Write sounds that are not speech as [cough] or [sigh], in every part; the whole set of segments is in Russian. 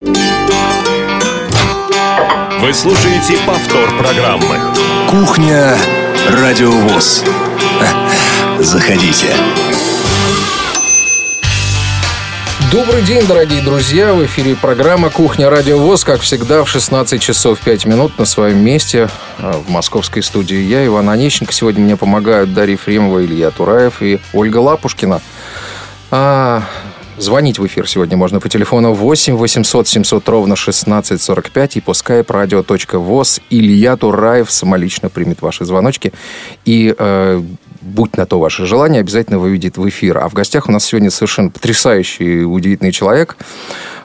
Вы слушаете повтор программы. Кухня Радиовоз. Заходите. Добрый день, дорогие друзья! В эфире программа «Кухня Радио ВОЗ». Как всегда, в 16 часов 5 минут на своем месте э, в московской студии. Я, Иван Онищенко. Сегодня мне помогают Дарья Фремова, Илья Тураев и Ольга Лапушкина. А, звонить в эфир сегодня можно по телефону 8 800 700 ровно 1645 и по skype radio.voz. Илья Тураев самолично примет ваши звоночки. И э, будь на то ваше желание, обязательно выведет в эфир. А в гостях у нас сегодня совершенно потрясающий, удивительный человек,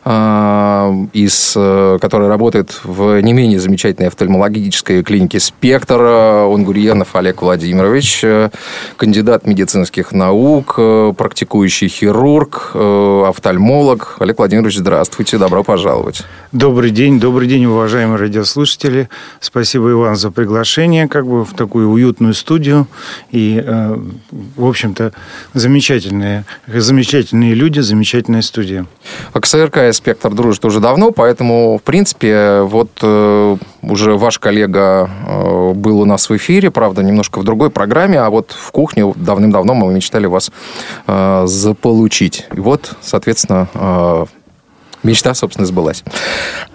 из, э, который работает в не менее замечательной офтальмологической клинике «Спектр». Он Гурьянов Олег Владимирович, э, кандидат медицинских наук, э, практикующий хирург, офтальмолог. Олег Владимирович, здравствуйте, добро пожаловать. Добрый день, добрый день, уважаемые радиослушатели. Спасибо, Иван, за приглашение как бы в такую уютную студию. И, в общем-то, замечательные, замечательные люди, замечательная студия. А к СРК «Спектр» дружит уже давно, поэтому, в принципе, вот э, уже ваш коллега э, был у нас в эфире, правда, немножко в другой программе, а вот в кухне давным-давно мы мечтали вас э, заполучить. И вот, соответственно, э, Мечта, собственно, сбылась.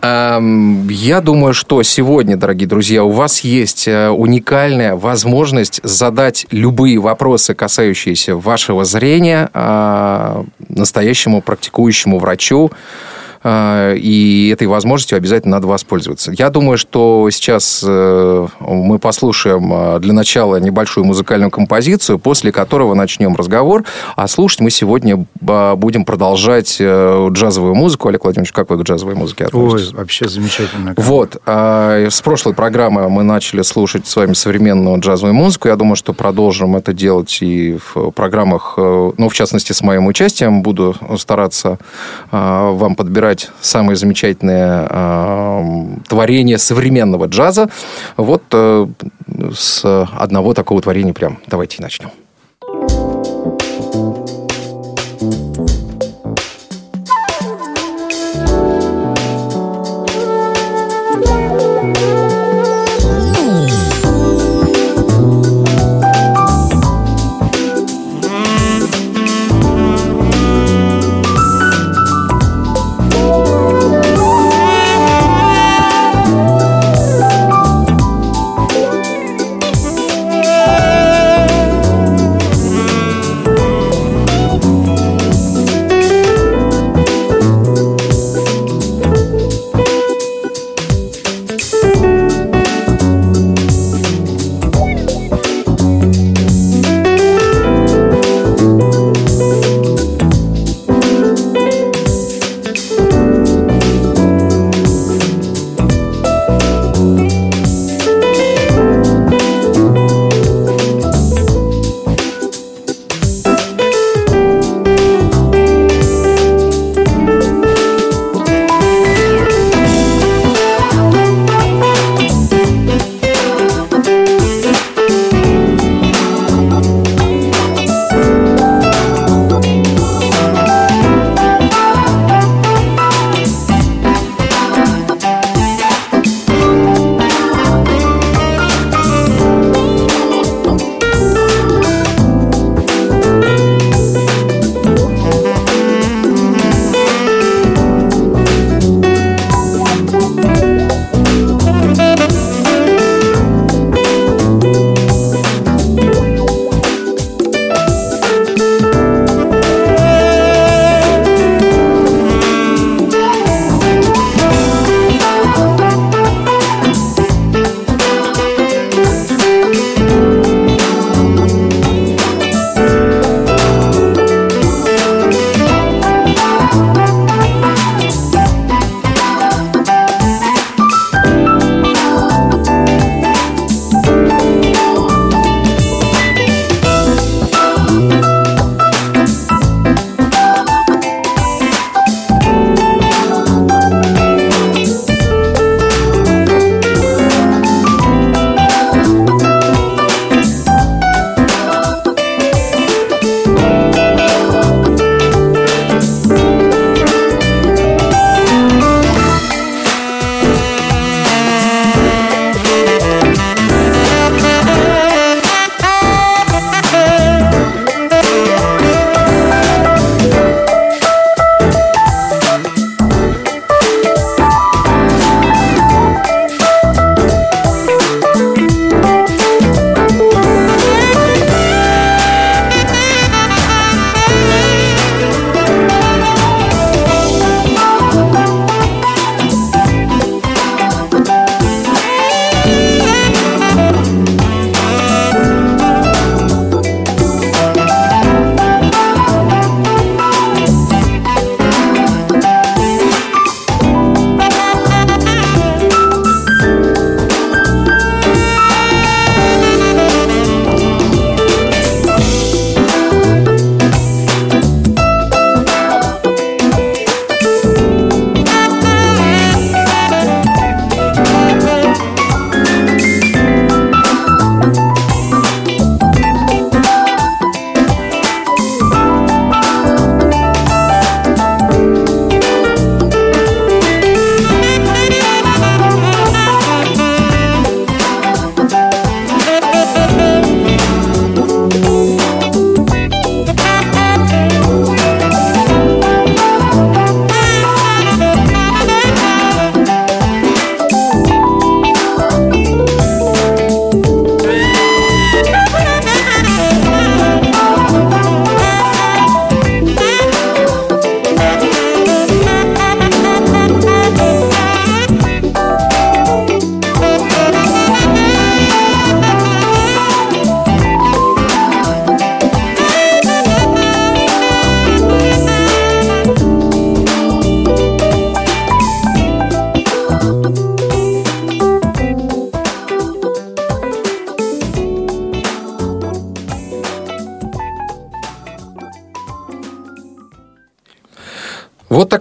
Я думаю, что сегодня, дорогие друзья, у вас есть э, уникальная возможность задать любые вопросы, касающиеся вашего зрения, а, настоящему практикующему врачу, и этой возможностью обязательно надо воспользоваться. Я думаю, что сейчас э, мы послушаем а, для начала небольшую музыкальную композицию, после которого начнем разговор, а слушать мы сегодня а, будем продолжать э, джазовую музыку. Олег Владимирович, как вы к джазовой музыке относитесь? Ой, вообще замечательно. Вот. С прошлой программы мы начали слушать с вами современную джазовую музыку. Я думаю, что продолжим это делать и в программах, э, ну, в частности, с моим участием. Буду стараться вам подбирать подбирать самые замечательные э, творения современного джаза. Вот э, с одного такого творения прям давайте начнем.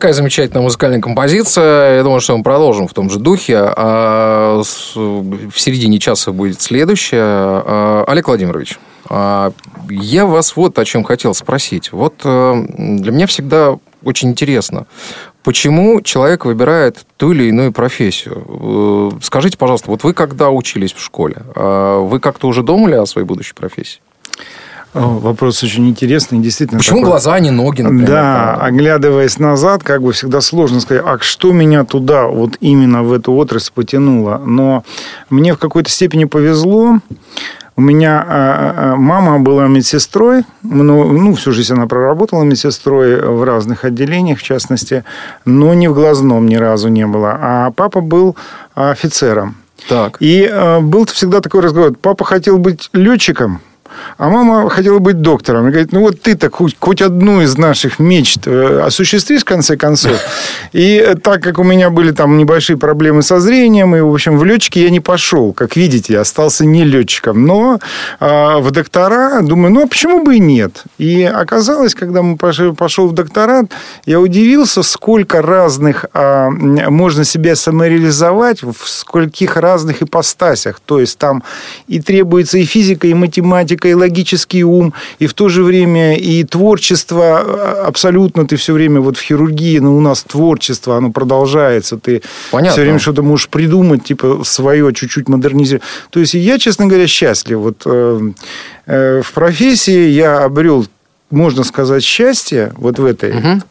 Такая замечательная музыкальная композиция. Я думаю, что мы продолжим в том же духе. А в середине часа будет следующая. А, Олег Владимирович, а, я вас вот о чем хотел спросить. Вот э, для меня всегда очень интересно, почему человек выбирает ту или иную профессию. Э, скажите, пожалуйста, вот вы когда учились в школе, вы как-то уже думали о своей будущей профессии? Вопрос очень интересный, действительно. Почему такой... глаза, а не ноги, например? Да, там? оглядываясь назад, как бы всегда сложно сказать, а что меня туда, вот именно в эту отрасль потянуло. Но мне в какой-то степени повезло. У меня а, а, мама была медсестрой, ну, ну, всю жизнь она проработала медсестрой в разных отделениях, в частности, но не в глазном ни разу не было. А папа был офицером. Так. И был всегда такой разговор. Папа хотел быть летчиком, а мама хотела быть доктором. И говорит, ну вот ты-то хоть, хоть одну из наших мечт э, осуществишь в конце концов. И так как у меня были там небольшие проблемы со зрением, и, в общем, в летчике я не пошел. Как видите, я остался не летчиком. Но а, в доктора, думаю, ну а почему бы и нет? И оказалось, когда мы пошел, пошел в докторат, я удивился, сколько разных а, можно себя самореализовать в скольких разных ипостасях. То есть там и требуется и физика, и математика, и логический ум, и в то же время и творчество а, абсолютно ты все время вот в хирургии, но ну, у нас творчество, оно продолжается, ты Понятно. все время что-то можешь придумать, типа свое чуть-чуть модернизировать. То есть я, честно говоря, счастлив. Вот э, э, в профессии я обрел можно сказать, счастье вот в этой. Угу.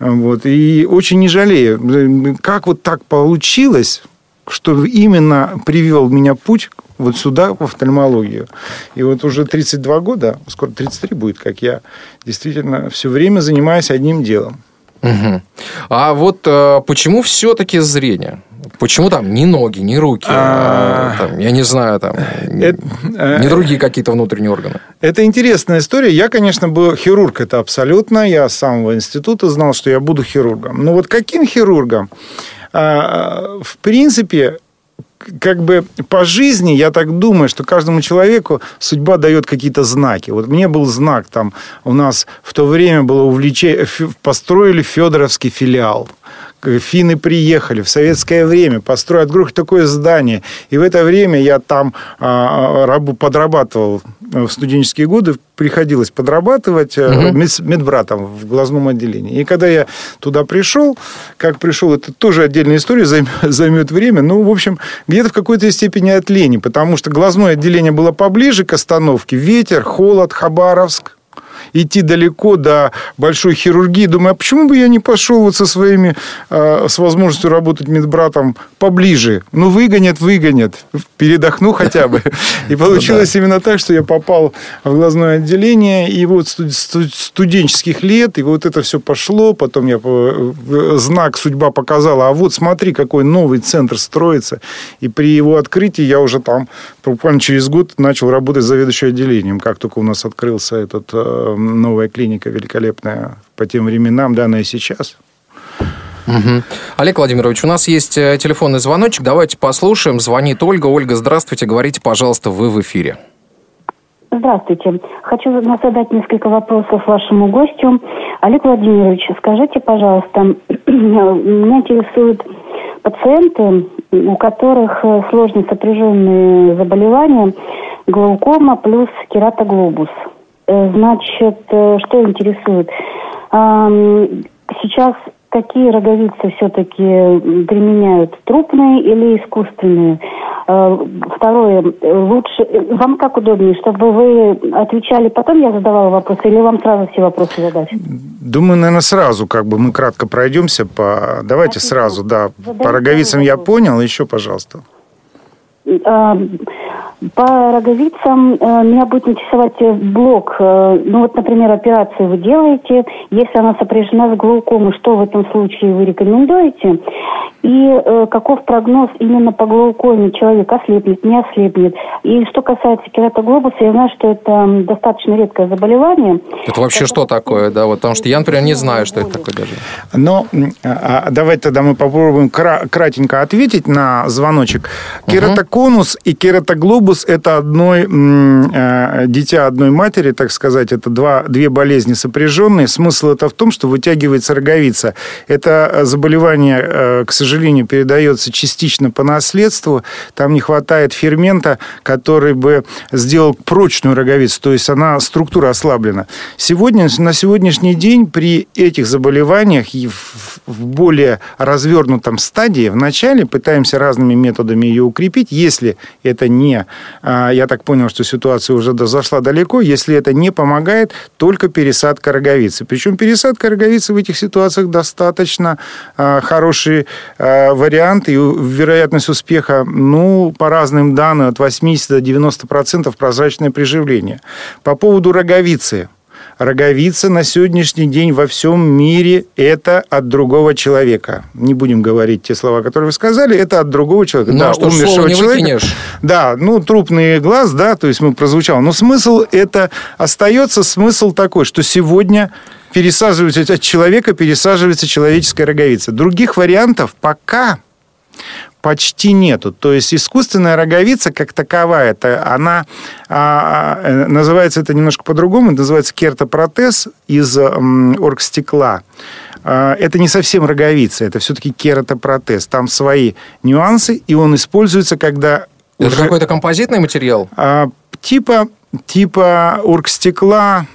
Вот, и очень не жалею. Как вот так получилось, что именно привел меня путь вот сюда, в офтальмологию. И вот уже 32 года, скоро 33 будет, как я, действительно все время занимаюсь одним делом. Угу. А вот э, почему все-таки зрение? Почему там ни ноги, ни руки, а... там, я не знаю, там, это, не другие какие-то внутренние органы? Это интересная история. Я, конечно, был хирург, это абсолютно. Я с самого института знал, что я буду хирургом. Но вот каким хирургом? А, в принципе, как бы по жизни, я так думаю, что каждому человеку судьба дает какие-то знаки. Вот мне был знак там, у нас в то время было увлечение, построили Федоровский филиал финны приехали в советское время, построят вдруг такое здание. И в это время я там а, подрабатывал в студенческие годы, приходилось подрабатывать угу. медбратом в глазном отделении. И когда я туда пришел, как пришел, это тоже отдельная история, [laughs] займет время. Ну, в общем, где-то в какой-то степени от лени, потому что глазное отделение было поближе к остановке. Ветер, холод, Хабаровск, идти далеко до большой хирургии. Думаю, а почему бы я не пошел вот со своими, э, с возможностью работать медбратом поближе? Ну, выгонят, выгонят. Передохну хотя бы. [laughs] И получилось именно так, что я попал в глазное отделение. И вот студенческих лет, и вот это все пошло. Потом я знак судьба показала. А вот смотри, какой новый центр строится. И при его открытии я уже там буквально через год начал работать заведующим отделением. Как только у нас открылся этот э, новая клиника великолепная по тем временам, да, она и сейчас. Угу. Олег Владимирович, у нас есть э, телефонный звоночек. Давайте послушаем. Звонит Ольга. Ольга, здравствуйте. Говорите, пожалуйста, вы в эфире. Здравствуйте. Хочу задать несколько вопросов вашему гостю. Олег Владимирович, скажите, пожалуйста, [clears throat] меня интересуют пациенты, у которых э, сложно сопряженные заболевания, глаукома плюс кератоглобус. Э, значит, э, что интересует? Сейчас какие роговицы все-таки применяют, трупные или искусственные? Э, второе, лучше, вам как удобнее, чтобы вы отвечали, потом я задавала вопросы, или вам сразу все вопросы задать? Думаю, наверное, сразу, как бы мы кратко пройдемся по... Давайте Отлично. сразу, да. Задайте по роговицам я понял, еще, пожалуйста. По роговицам э, меня будет интересовать э, блок. Э, ну вот, например, операцию вы делаете, если она сопряжена с глаукомой, что в этом случае вы рекомендуете? И э, каков прогноз именно по глаукоме? Человек ослепнет, не ослепнет. И что касается кератоглобуса, я знаю, что это достаточно редкое заболевание. Это вообще это... что такое, да? Вот, потому что я, например, не знаю, что это такое даже. Но а, а, давайте тогда мы попробуем кратенько ответить на звоночек. Кератоконус и кератоглобус – это одной, э, дитя одной матери, так сказать, это два, две болезни сопряженные. Смысл это в том, что вытягивается роговица. Это заболевание, э, к сожалению, передается частично по наследству. Там не хватает фермента, который бы сделал прочную роговицу, то есть она структура ослаблена. Сегодня, на сегодняшний день при этих заболеваниях в более развернутом стадии вначале пытаемся разными методами ее укрепить. Если это не, я так понял, что ситуация уже зашла далеко, если это не помогает, только пересадка роговицы. Причем пересадка роговицы в этих ситуациях достаточно а, хороший а, вариант, и вероятность успеха, ну, по разным данным, от 80 до 90 процентов прозрачное приживление. По поводу роговицы – роговица на сегодняшний день во всем мире это от другого человека. Не будем говорить те слова, которые вы сказали, это от другого человека. Ну, да, что умершего не человека. Выкинешь. Да, ну, трупный глаз, да, то есть мы прозвучал. Но смысл это остается смысл такой, что сегодня пересаживается от человека, пересаживается человеческая роговица. Других вариантов пока почти нету. То есть искусственная роговица как таковая, это она а, а, называется это немножко по-другому, это называется кертопротез из оргстекла. А, это не совсем роговица, это все-таки кератопротез. Там свои нюансы, и он используется, когда... Это уже... какой-то композитный материал? А, типа, типа оргстекла,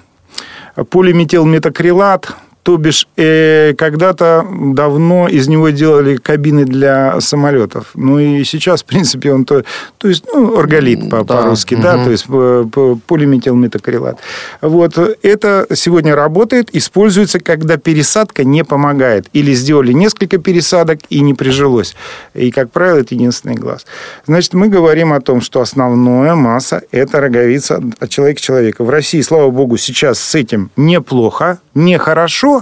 полиметилметакрилат, то бишь, э, когда-то давно из него делали кабины для самолетов. Ну и сейчас, в принципе, он то, то есть, ну, оргалит по- да. по-русски, угу. да, то есть полиметилметакрилат. Вот это сегодня работает, используется, когда пересадка не помогает. Или сделали несколько пересадок и не прижилось. И, как правило, это единственный глаз. Значит, мы говорим о том, что основная масса – это роговица от человека к человеку. В России, слава богу, сейчас с этим неплохо, нехорошо,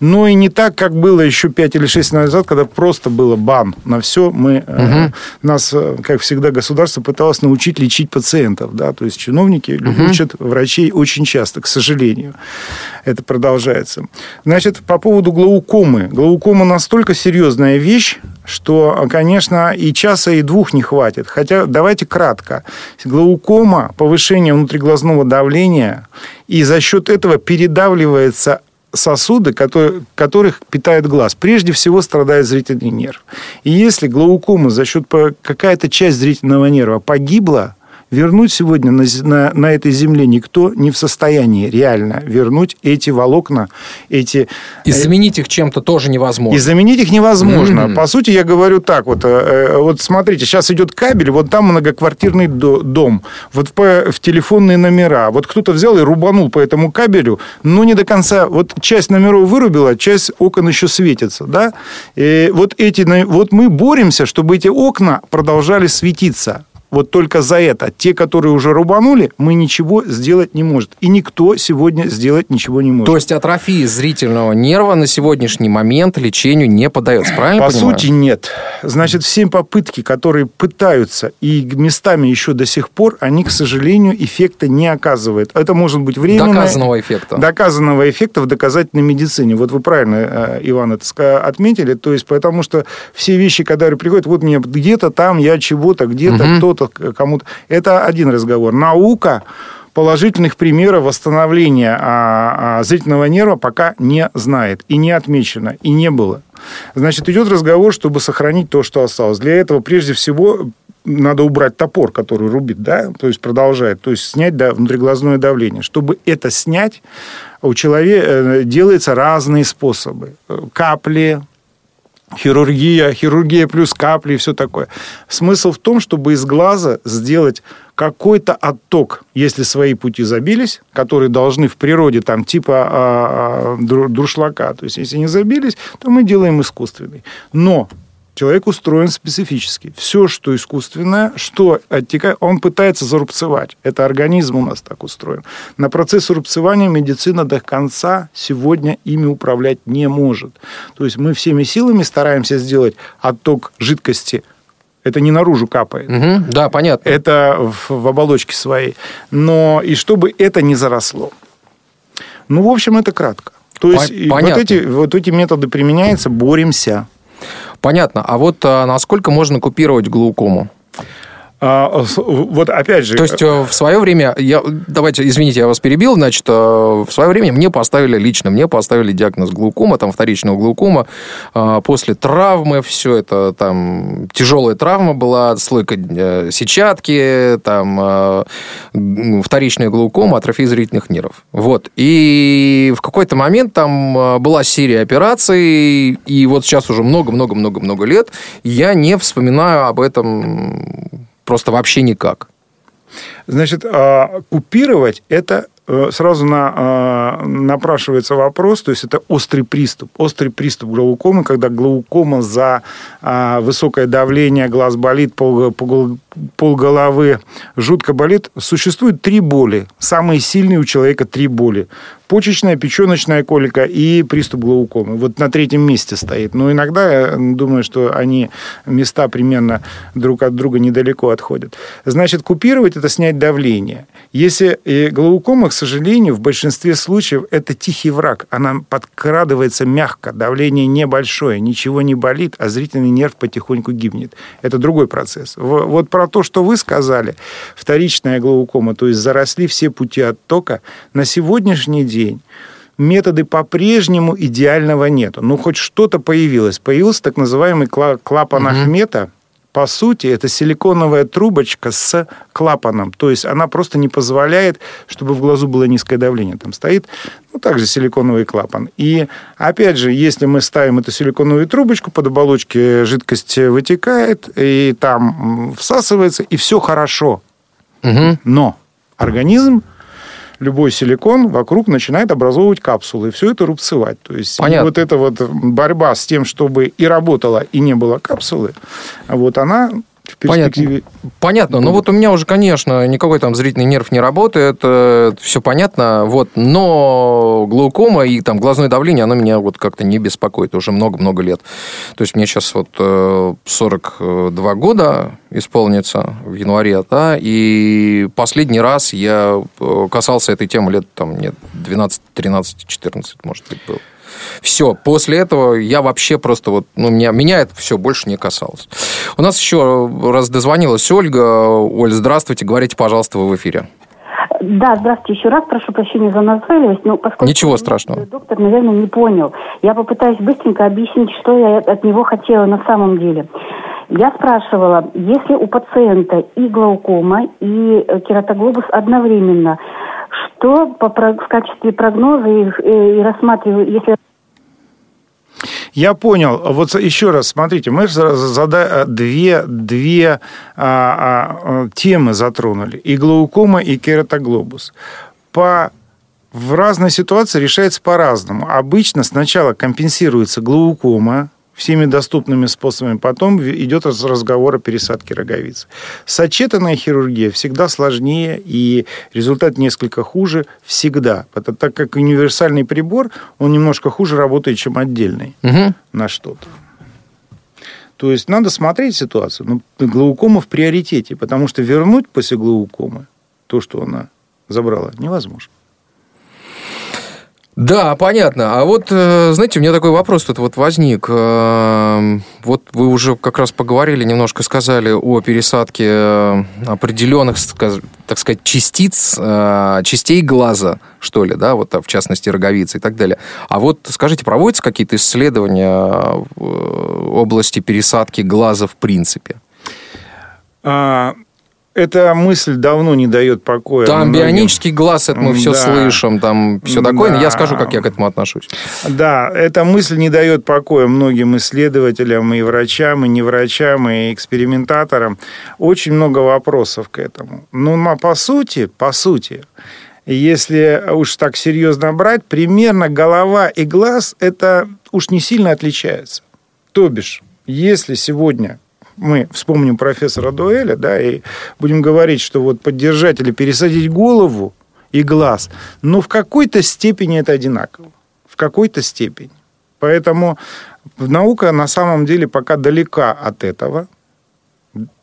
но и не так, как было еще 5 или 6 лет назад, когда просто было бан на все. Мы, угу. нас, э, как всегда, государство пыталось научить лечить пациентов. Да? То есть чиновники угу. учат врачей очень часто, к сожалению. Это продолжается. Значит, по поводу глаукомы. Глаукома настолько серьезная вещь, что, конечно, и часа, и двух не хватит. Хотя давайте кратко. Глаукома, повышение внутриглазного давления, и за счет этого передавливается сосуды, которые, которых питает глаз. Прежде всего страдает зрительный нерв. И если глаукома за счет какая-то часть зрительного нерва погибла, вернуть сегодня на, на, на этой земле никто не в состоянии реально вернуть эти волокна, эти... И заменить их чем-то тоже невозможно. И заменить их невозможно. Mm-hmm. По сути, я говорю так, вот, э, э, вот смотрите, сейчас идет кабель, вот там многоквартирный дом, вот по, в телефонные номера, вот кто-то взял и рубанул по этому кабелю, но не до конца, вот часть номеров вырубила, часть окон еще светится, да, и вот эти, вот мы боремся, чтобы эти окна продолжали светиться. Вот только за это. Те, которые уже рубанули, мы ничего сделать не можем. И никто сегодня сделать ничего не может. То есть атрофии зрительного нерва на сегодняшний момент лечению не подается, правильно По понимаю? сути, нет. Значит, все попытки, которые пытаются и местами еще до сих пор, они, к сожалению, эффекта не оказывают. Это может быть временно. Доказанного эффекта. Доказанного эффекта в доказательной медицине. Вот вы правильно, э, Иван, это отметили. То есть, потому что все вещи, когда приходят, вот мне где-то там, я чего-то, где-то угу. кто кто-то кому-то. Это один разговор. Наука положительных примеров восстановления а, а, зрительного нерва пока не знает и не отмечено, и не было. Значит, идет разговор, чтобы сохранить то, что осталось. Для этого, прежде всего, надо убрать топор, который рубит, да, то есть продолжает, то есть снять да, внутриглазное давление. Чтобы это снять, у человека э, делаются разные способы. Капли, хирургия, хирургия плюс капли и все такое. Смысл в том, чтобы из глаза сделать какой-то отток, если свои пути забились, которые должны в природе там типа а, а, друшлака, то есть если не забились, то мы делаем искусственный. Но Человек устроен специфически. Все, что искусственное, что оттекает, он пытается зарубцевать. Это организм у нас так устроен. На процесс рубцевания медицина до конца сегодня ими управлять не может. То есть мы всеми силами стараемся сделать отток жидкости это не наружу капает. Угу, да, понятно. Это в, в оболочке своей. Но и чтобы это не заросло. Ну, в общем, это кратко. То есть Понятно. вот эти, вот эти методы применяются, боремся. Понятно. А вот а, насколько можно купировать глаукому? А, вот опять же... То есть э, в свое время, я, давайте, извините, я вас перебил, значит, э, в свое время мне поставили лично, мне поставили диагноз глаукома, там вторичного глаукома, а, после травмы, все это там тяжелая травма была, слойка э, сетчатки, там вторичная глаукома, атрофия зрительных нервов. Вот. И в какой-то момент там была серия операций, и вот сейчас уже много-много-много-много лет я не вспоминаю об этом Просто вообще никак. Значит, а, купировать это э, сразу на, а, напрашивается вопрос, то есть это острый приступ. Острый приступ глаукомы, когда глаукома за а, высокое давление, глаз болит, пол, пол, пол головы жутко болит. Существует три боли. Самые сильные у человека три боли почечная, печеночная колика и приступ глаукомы. Вот на третьем месте стоит. Но иногда я думаю, что они места примерно друг от друга недалеко отходят. Значит, купировать – это снять давление. Если глаукома, к сожалению, в большинстве случаев это тихий враг. Она подкрадывается мягко, давление небольшое, ничего не болит, а зрительный нерв потихоньку гибнет. Это другой процесс. Вот про то, что вы сказали, вторичная глаукома, то есть заросли все пути оттока, на сегодняшний день день. Методы по-прежнему идеального нету. Ну, хоть что-то появилось. Появился так называемый клапан угу. Ахмета. По сути, это силиконовая трубочка с клапаном. То есть она просто не позволяет, чтобы в глазу было низкое давление. Там стоит, ну, также силиконовый клапан. И, опять же, если мы ставим эту силиконовую трубочку, под оболочки жидкость вытекает, и там всасывается, и все хорошо. Угу. Но организм любой силикон вокруг начинает образовывать капсулы, и все это рубцевать. То есть Понятно. вот эта вот борьба с тем, чтобы и работала, и не было капсулы, вот она перспективе... Понятно. понятно. Ну вот у меня уже, конечно, никакой там зрительный нерв не работает, это все понятно, вот, но глаукома и там глазное давление, оно меня вот как-то не беспокоит уже много-много лет. То есть мне сейчас вот 42 э, года исполнится в январе, да, и последний раз я э, касался этой темы лет там, нет, 12, 13, 14, может быть, был. Все, после этого я вообще просто вот, ну, меня, меня это все больше не касалось. У нас еще раз дозвонилась Ольга. Оль, здравствуйте, говорите, пожалуйста, вы в эфире. Да, здравствуйте еще раз, прошу прощения за назойливость, но поскольку... Ничего страшного. Доктор, наверное, не понял. Я попытаюсь быстренько объяснить, что я от него хотела на самом деле. Я спрашивала, если у пациента и глаукома, и кератоглобус одновременно, что по, в качестве прогноза и, и рассматриваю, если я понял. Вот еще раз, смотрите, мы зада... две, две а, а, темы затронули. И глаукома, и кератоглобус. По в разной ситуации решается по-разному. Обычно сначала компенсируется глаукома, всеми доступными способами. Потом идет разговор о пересадке роговицы. Сочетанная хирургия всегда сложнее, и результат несколько хуже всегда. Это так как универсальный прибор, он немножко хуже работает, чем отдельный угу. на что-то. То есть надо смотреть ситуацию. Но ну, глаукома в приоритете, потому что вернуть после глаукомы то, что она забрала, невозможно. Да, понятно. А вот, э, знаете, у меня такой вопрос тут вот возник. Э, вот вы уже как раз поговорили, немножко сказали о пересадке э, определенных, так сказать, частиц, частей глаза, что ли, да, вот в частности роговицы и так далее. А вот скажите, проводятся какие-то исследования в области пересадки глаза в принципе? Эта мысль давно не дает покоя. Там многим. бионический глаз, это мы все да. слышим, там все такое. Да. Я скажу, как я к этому отношусь. Да, эта мысль не дает покоя многим исследователям, и врачам, и неврачам, и экспериментаторам. Очень много вопросов к этому. Но ну, по сути, по сути, если уж так серьезно брать, примерно голова и глаз это уж не сильно отличаются. То бишь, если сегодня мы вспомним профессора Дуэля, да, и будем говорить, что вот поддержать или пересадить голову и глаз, но в какой-то степени это одинаково. В какой-то степени. Поэтому наука на самом деле пока далека от этого.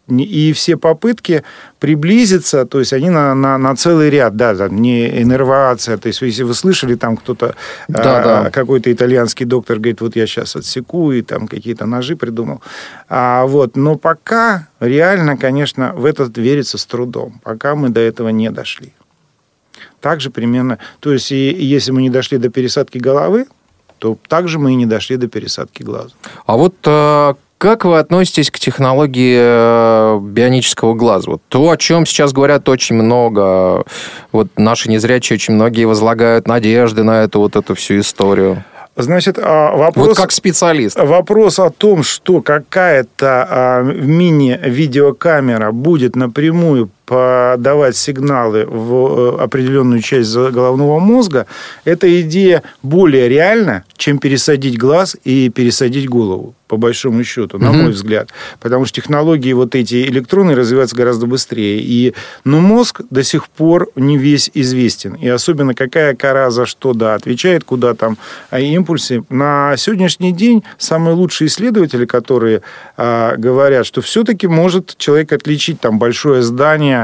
И все попытки приблизиться, то есть они на, на, на целый ряд, да, там не иннервация, то есть если вы слышали, там кто-то, Да, а, да. какой-то итальянский доктор говорит, вот я сейчас отсеку, и там какие-то ножи придумал. А, вот, но пока реально, конечно, в это верится с трудом, пока мы до этого не дошли. Также примерно, то есть и, и если мы не дошли до пересадки головы, то также мы и не дошли до пересадки глаза. А вот э, как вы относитесь к технологии э, бионического глаза? Вот то, о чем сейчас говорят очень много. Вот наши незрячие очень многие возлагают надежды на эту вот эту всю историю. Значит, а, вопрос... Вот как специалист. Вопрос о том, что какая-то а, мини-видеокамера будет напрямую подавать сигналы в э, определенную часть головного мозга, эта идея более реальна, чем пересадить глаз и пересадить голову, по большому счету, на мой взгляд. Потому что технологии вот эти электронные развиваются гораздо быстрее. И, но мозг до сих пор не весь известен. И особенно какая кора за что да, отвечает, куда там а, импульсы. На сегодняшний день самые лучшие исследователи, которые а, говорят, что все-таки может человек отличить там большое здание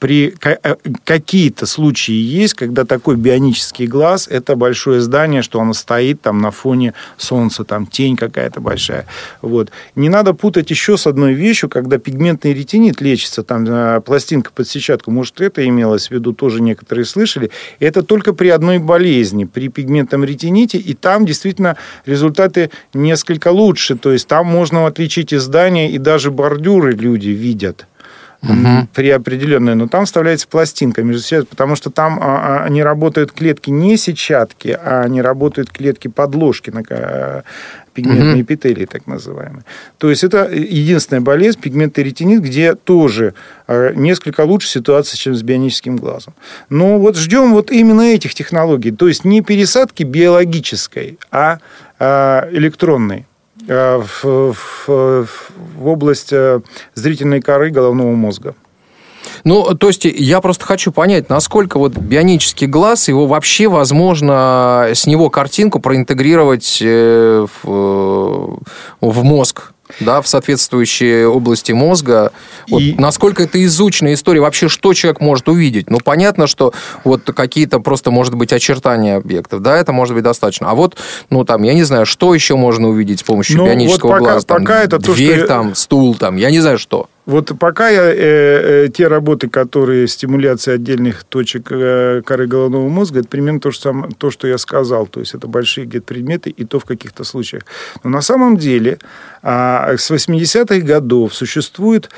при ка- э, какие-то случаи есть, когда такой бионический глаз это большое здание, что оно стоит там на фоне солнца, там тень какая-то большая. Вот. Не надо путать еще с одной вещью, когда пигментный ретинит лечится, там э, пластинка под сетчатку, может, это имелось в виду, тоже некоторые слышали. Это только при одной болезни, при пигментном ретините, и там действительно результаты несколько лучше. То есть там можно отличить издания, и даже бордюры люди видят при определенной, но там вставляется пластинка между сетчаткой, потому что там а, а, они работают клетки не сетчатки, а они работают клетки подложки на ка- пигментные Мгм. эпителии, так называемые. То есть это единственная болезнь, пигментный ретинит, где тоже э, несколько лучше ситуация, чем с бионическим глазом. Но вот ждем вот именно этих технологий. То есть не пересадки биологической, а а, электронной э, в, в- в область э, зрительной коры головного мозга. Ну, то есть я просто хочу понять, насколько вот бионический глаз, его вообще возможно с него картинку проинтегрировать э, в, э, в мозг, да, в соответствующие области мозга. Вот И- насколько это изученная история, вообще что человек может увидеть? Ну, понятно, что вот какие-то просто, может быть, очертания объектов, да, это может быть достаточно. А вот, ну, там, я не знаю, что еще можно увидеть с помощью Ну, вот бионического пока- глаза? Там, пока это то, что дверь, там, стул, там, я не знаю, что. Вот пока я, э, э, те работы, которые стимуляция отдельных точек э, коры головного мозга, это примерно то, же самое, то, что я сказал. То есть это большие где-то предметы, и то в каких-то случаях. Но на самом деле а, с 80-х годов существует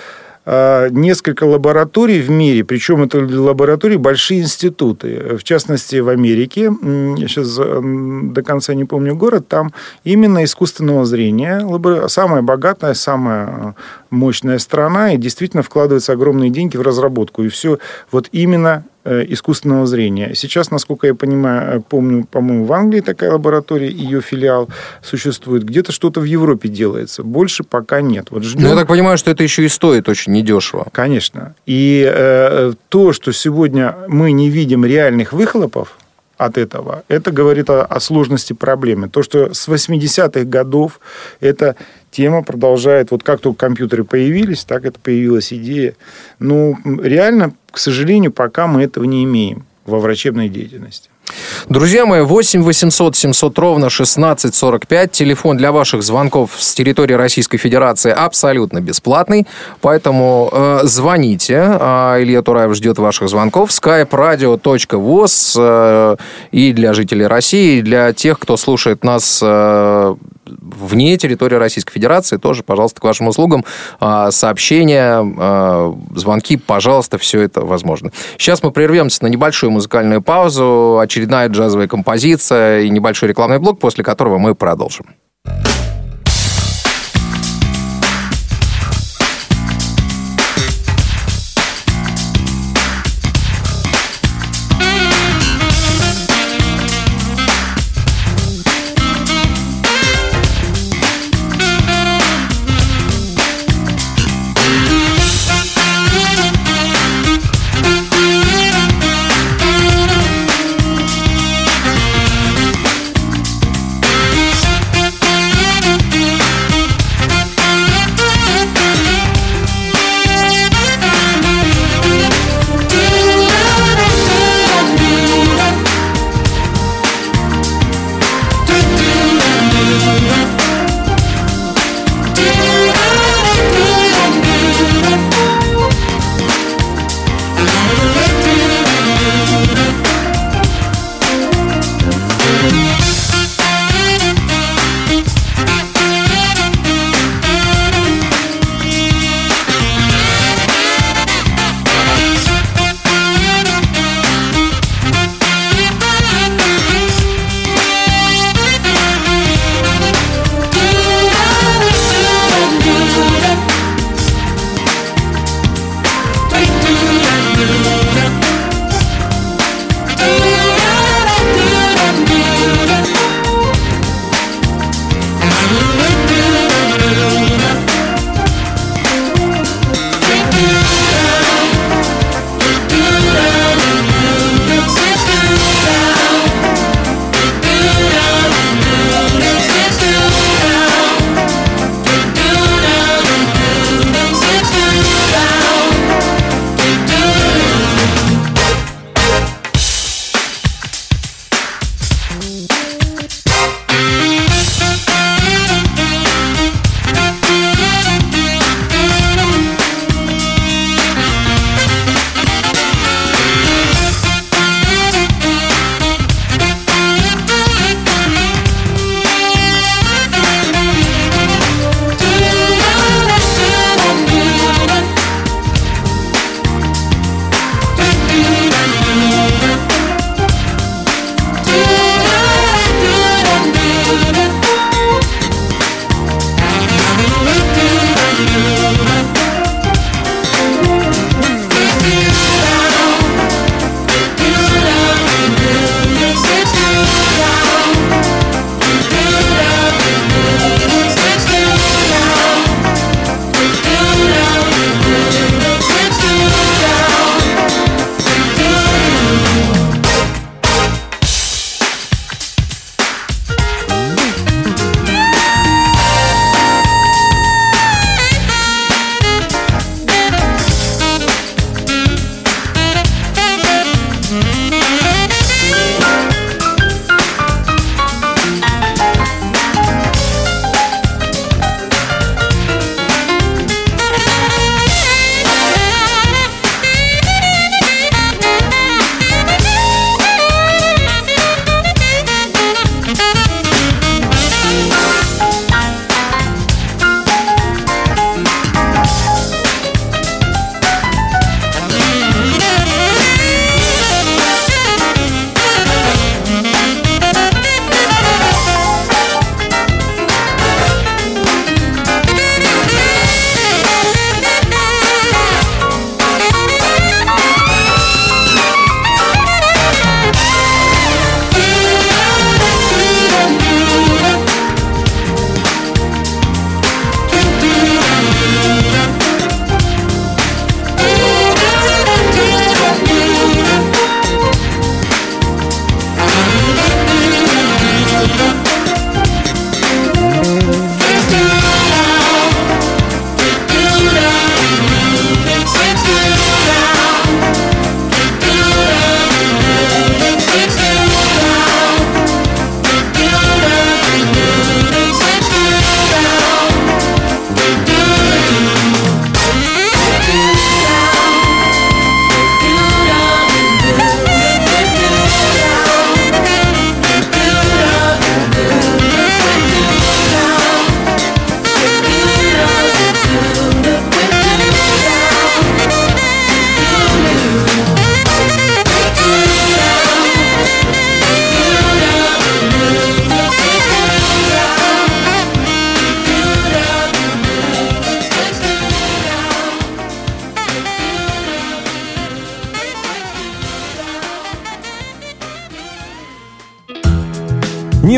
несколько лабораторий в мире, причем это лаборатории большие институты. В частности, в Америке, я сейчас м, до конца не помню город, там именно искусственного зрения, самая богатая, самая мощная страна, и действительно вкладываются огромные деньги в разработку. И все вот именно э, искусственного зрения. Сейчас, насколько я понимаю, э, помню, по-моему, в Англии такая лаборатория, ее филиал существует. Где-то что-то в Европе делается. Больше пока нет. Вот ждем. Ну, я так понимаю, что это еще и стоит очень недешево. Конечно. И э, то, что сегодня мы не видим реальных выхлопов от этого, это говорит о, о сложности проблемы. То, что с 80-х годов эта тема продолжает, вот как только компьютеры появились, так это появилась идея. Ну, реально, к сожалению, пока мы этого не имеем во врачебной деятельности. Друзья мои, 8 800 700 ровно 1645. Телефон для ваших звонков с территории Российской Федерации абсолютно бесплатный. Поэтому э, звоните. А, Илья Тураев ждет ваших звонков. skype radio.voz э, и для жителей России, и для тех, кто слушает нас э, вне территории Российской Федерации, тоже, пожалуйста, к вашим услугам. А, Сообщения, а, звонки, пожалуйста, все это возможно. Сейчас мы прервемся на небольшую музыкальную паузу, очередная джазовая композиция и небольшой рекламный блок, после которого мы продолжим.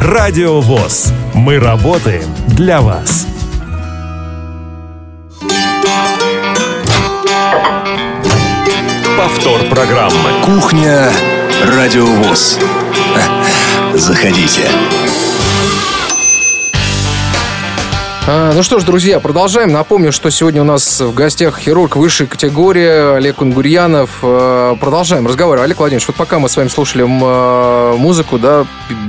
Радио ВОЗ. Мы работаем для вас. Повтор программы. Кухня Радио ВОЗ. Заходите. Ну что ж, друзья, продолжаем. Напомню, что сегодня у нас в гостях хирург высшей категории Олег Кунгурьянов. А, продолжаем разговор. Олег Владимирович, вот пока мы с вами слушали музыку, да,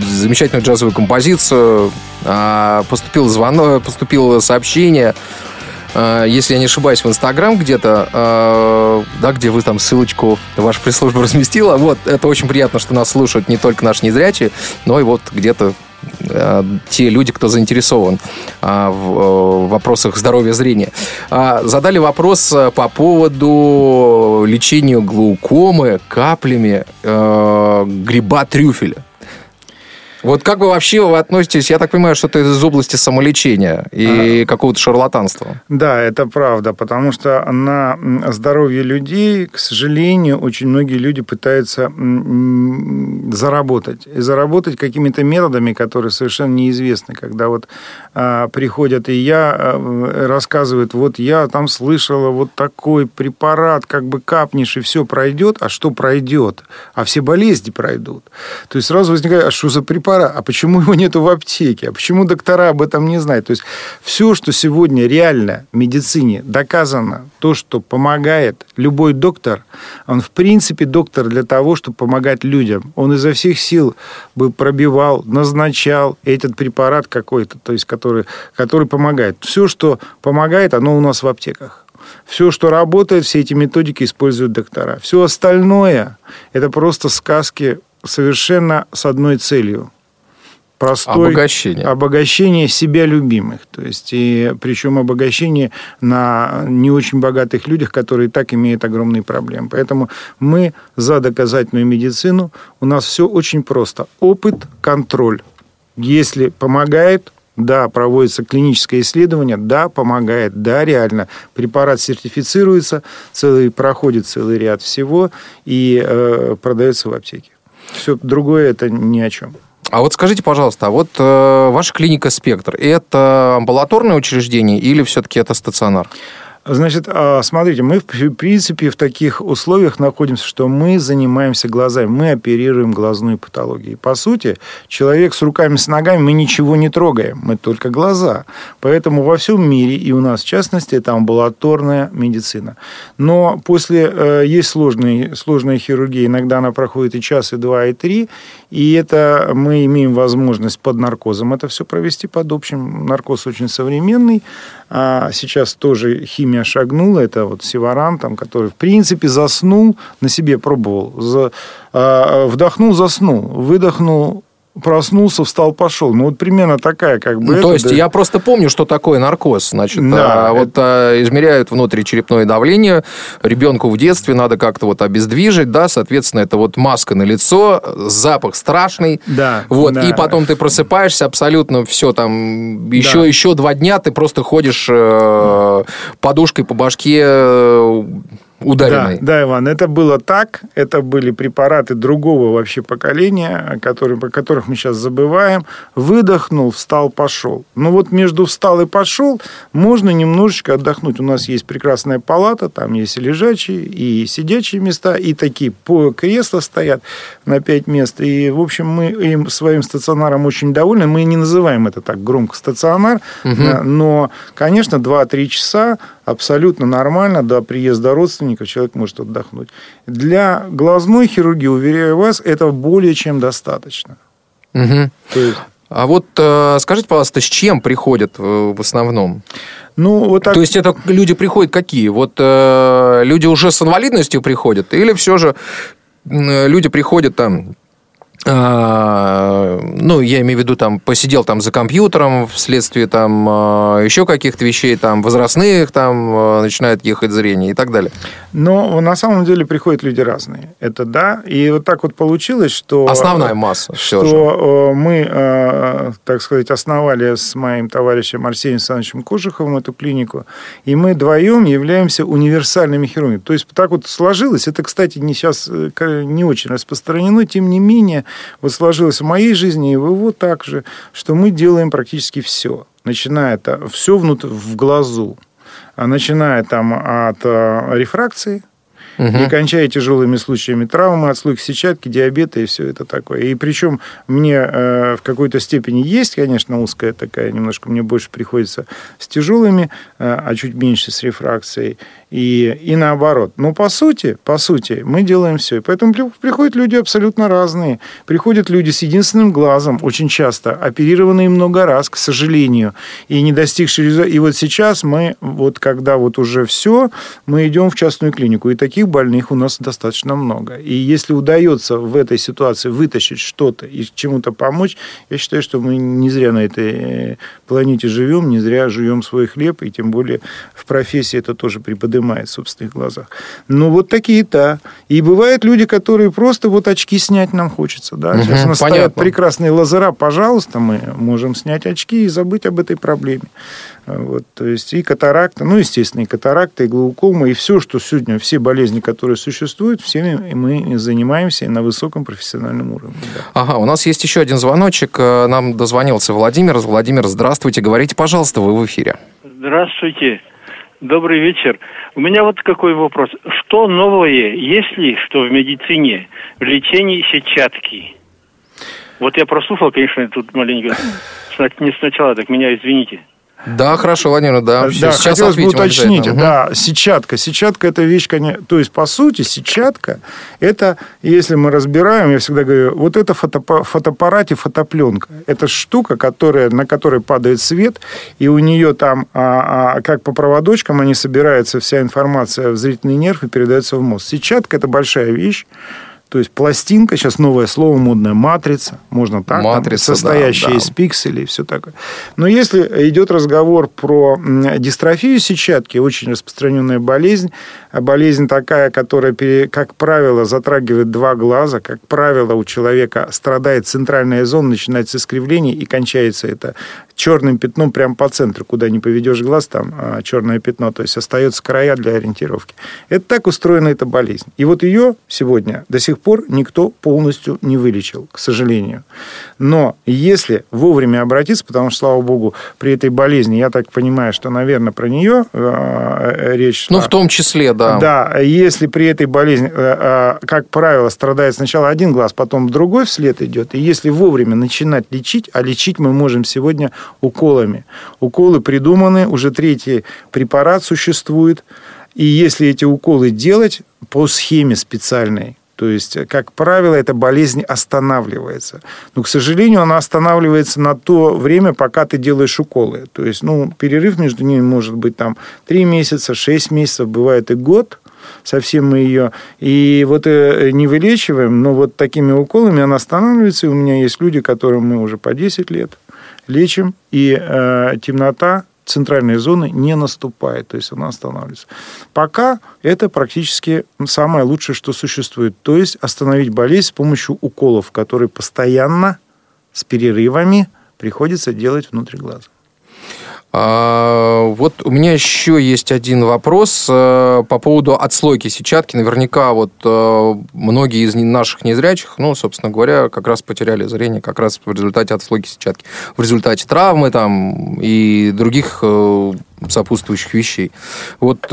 замечательную джазовую композицию, а, поступил звонок, поступило сообщение если я не ошибаюсь, в Инстаграм где-то, да, где вы там ссылочку ваша пресс-служба разместила. Вот, это очень приятно, что нас слушают не только наши незрячие, но и вот где-то те люди, кто заинтересован а, в э, вопросах здоровья зрения. А, задали вопрос э, по поводу лечения глаукомы каплями гриба трюфеля. Вот как вы вообще вы относитесь, я так понимаю, что это из области самолечения и а, какого-то шарлатанства. Да, это правда, потому что на здоровье людей, к сожалению, очень многие люди пытаются заработать. И заработать какими-то методами, которые совершенно неизвестны. Когда вот а, приходят и я, а, рассказывают, вот я там слышала вот такой препарат, как бы капнешь, и все пройдет. А что пройдет? А все болезни пройдут. То есть сразу возникает, а что за препарат? Препарат, а почему его нету в аптеке, а почему доктора об этом не знают. То есть все, что сегодня реально в медицине доказано, то, что помогает любой доктор, он в принципе доктор для того, чтобы помогать людям. Он изо всех сил бы пробивал, назначал этот препарат какой-то, то есть который, который помогает. Все, что помогает, оно у нас в аптеках. Все, что работает, все эти методики используют доктора. Все остальное – это просто сказки совершенно с одной целью простой обогащение. обогащение себя любимых. То есть, и причем обогащение на не очень богатых людях, которые и так имеют огромные проблемы. Поэтому мы за доказательную медицину. У нас все очень просто. Опыт, контроль. Если помогает, да, проводится клиническое исследование, да, помогает, да, реально. Препарат сертифицируется, целый, проходит целый ряд всего и э, продается в аптеке. Все другое это ни о чем. А вот скажите, пожалуйста, а вот э, ваша клиника «Спектр» – это амбулаторное учреждение или все-таки это стационар? Значит, а, смотрите, мы, в принципе, в таких условиях находимся, что мы занимаемся глазами, мы оперируем глазную патологию. По сути, человек с руками, с ногами, мы ничего не трогаем, мы только глаза. Поэтому во всем мире, и у нас в частности, это амбулаторная медицина. Но после э, есть сложные, сложная хирургия, иногда она проходит и час, и два, и три, и это мы имеем возможность под наркозом это все провести под общим. Наркоз очень современный, а сейчас тоже химия шагнула. Это вот Севаран, там, который, в принципе, заснул, на себе пробовал. За, а, вдохнул, заснул. Выдохнул, проснулся, встал, пошел. Ну, вот примерно такая как бы... Ну, то есть, да. я просто помню, что такое наркоз. Значит, да, а, это... вот а, измеряют внутричерепное давление. Ребенку в детстве надо как-то вот обездвижить, да, соответственно, это вот маска на лицо, запах страшный. Да. Вот, да. и потом ты просыпаешься, абсолютно все там, еще, да. еще два дня ты просто ходишь э, подушкой по башке э, ударенной. Да, да, Иван, это было так. Это были препараты другого вообще поколения, которые, о которых мы сейчас забываем. Выдохнул, встал, пошел. Ну вот между встал и пошел можно немножечко отдохнуть. У нас есть прекрасная палата, там есть и лежачие, и сидячие места, и такие по кресла стоят на пять мест. И, в общем, мы им своим стационаром очень довольны. Мы не называем это так громко стационар, угу. но, конечно, 2-3 часа абсолютно нормально до приезда родственников человек может отдохнуть. Для глазной хирургии, уверяю вас, это более чем достаточно. Угу. То есть... А вот э, скажите, пожалуйста, с чем приходят э, в основном? Ну, вот так... То есть это люди приходят какие? Вот э, люди уже с инвалидностью приходят? Или все же люди приходят там ну, я имею в виду, там, посидел там за компьютером вследствие там а, еще каких-то вещей, там, возрастных, там, а, начинает ехать зрение и так далее. Но на самом деле приходят люди разные. Это да. И вот так вот получилось, что... Основная масса. Что же. мы, так сказать, основали с моим товарищем Арсением Александровичем Кожуховым эту клинику, и мы вдвоем являемся универсальными хирургами. То есть так вот сложилось. Это, кстати, не сейчас э, не очень распространено, тем не менее, вот сложилось в моей жизни и в его также, что мы делаем практически все. Начиная это все внутрь, в глазу, а начиная там от э, рефракции, угу. и кончая тяжелыми случаями травмы, отслойки сетчатки, диабета и все это такое. И причем мне э, в какой-то степени есть, конечно, узкая такая, немножко мне больше приходится с тяжелыми, э, а чуть меньше с рефракцией и, и наоборот. Но по сути, по сути, мы делаем все. И поэтому приходят люди абсолютно разные. Приходят люди с единственным глазом, очень часто, оперированные много раз, к сожалению, и не достигшие результата. И вот сейчас мы, вот когда вот уже все, мы идем в частную клинику. И таких больных у нас достаточно много. И если удается в этой ситуации вытащить что-то и чему-то помочь, я считаю, что мы не зря на этой э, планете живем, не зря живем свой хлеб, и тем более в профессии это тоже преподает поднимает в собственных глазах. Ну, вот такие-то. И бывают люди, которые просто вот очки снять нам хочется. Да? Угу, Сейчас у нас понятно. стоят прекрасные лазера. Пожалуйста, мы можем снять очки и забыть об этой проблеме. Вот, то есть и катаракта, ну, естественно, и катаракта, и глаукома, и все, что сегодня, все болезни, которые существуют, всеми мы занимаемся на высоком профессиональном уровне. Да. Ага, у нас есть еще один звоночек. Э, нам дозвонился Владимир. Владимир, здравствуйте. Говорите, пожалуйста, вы в эфире. Здравствуйте. Добрый вечер. У меня вот какой вопрос. Что новое, есть ли что в медицине, в лечении сетчатки? Вот я прослушал, конечно, тут маленько. Не сначала, так меня извините. Да, хорошо, Владимир, да. Да, Сейчас хотелось бы уточнить, да, сетчатка. Сетчатка – это вещь, конечно, то есть, по сути, сетчатка – это, если мы разбираем, я всегда говорю, вот это фотоаппарат фотоаппарате фотопленка. Это штука, которая, на которой падает свет, и у нее там, а, а, как по проводочкам, они собираются, вся информация в зрительный нерв и передается в мозг. Сетчатка – это большая вещь, то есть пластинка, сейчас новое слово модное, матрица, можно так, матрица, там, состоящая да, да. из пикселей и все такое. Но если идет разговор про дистрофию сетчатки, очень распространенная болезнь, а болезнь такая, которая, как правило, затрагивает два глаза, как правило, у человека страдает центральная зона, начинается искривление и кончается это черным пятном прямо по центру, куда не поведешь глаз, там а, черное пятно, то есть остается края для ориентировки. Это так устроена эта болезнь. И вот ее сегодня до сих пор никто полностью не вылечил, к сожалению. Но если вовремя обратиться, потому что, слава богу, при этой болезни, я так понимаю, что, наверное, про нее э, речь шла. Ну, в том числе, да. Да, если при этой болезни, э, э, как правило, страдает сначала один глаз, потом другой вслед идет, и если вовремя начинать лечить, а лечить мы можем сегодня уколами. Уколы придуманы, уже третий препарат существует. И если эти уколы делать по схеме специальной, то есть, как правило, эта болезнь останавливается. Но, к сожалению, она останавливается на то время, пока ты делаешь уколы. То есть, ну, перерыв между ними может быть там 3 месяца, 6 месяцев, бывает и год совсем мы ее и вот э, не вылечиваем, но вот такими уколами она останавливается. И у меня есть люди, которым мы уже по 10 лет лечим, и э, темнота центральной зоны не наступает, то есть она останавливается. Пока это практически самое лучшее, что существует. То есть остановить болезнь с помощью уколов, которые постоянно с перерывами приходится делать внутри глаза. А, вот у меня еще есть один вопрос э, по поводу отслойки сетчатки. Наверняка вот э, многие из наших незрячих, ну, собственно говоря, как раз потеряли зрение как раз в результате отслойки сетчатки. В результате травмы там и других э, сопутствующих вещей. Вот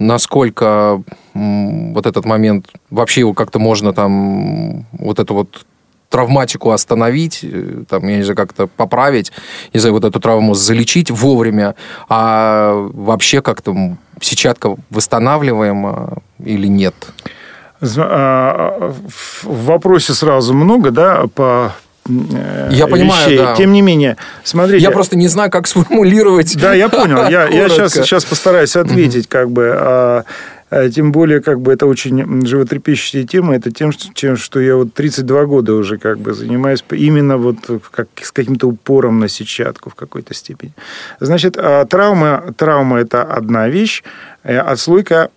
насколько вот этот момент, вообще его как-то можно там, вот это вот травматику остановить, э, там, я не знаю, как-то поправить, не знаю, вот эту травму залечить вовремя, а вообще как-то сетчатка восстанавливаема или нет? А, в вопросе сразу много, да, по э, я понимаю, вещей. да. Тем не менее, смотрите. Я просто не знаю, как сформулировать. Да, я понял. Я, я [laughs] сейчас, сейчас постараюсь ответить, как бы. А, тем более, как бы это очень животрепещущая тема, это тем, чем, что я вот 32 года уже как бы занимаюсь именно вот как, с каким-то упором на сетчатку в какой-то степени. Значит, а травма, травма – это одна вещь, э, отслойка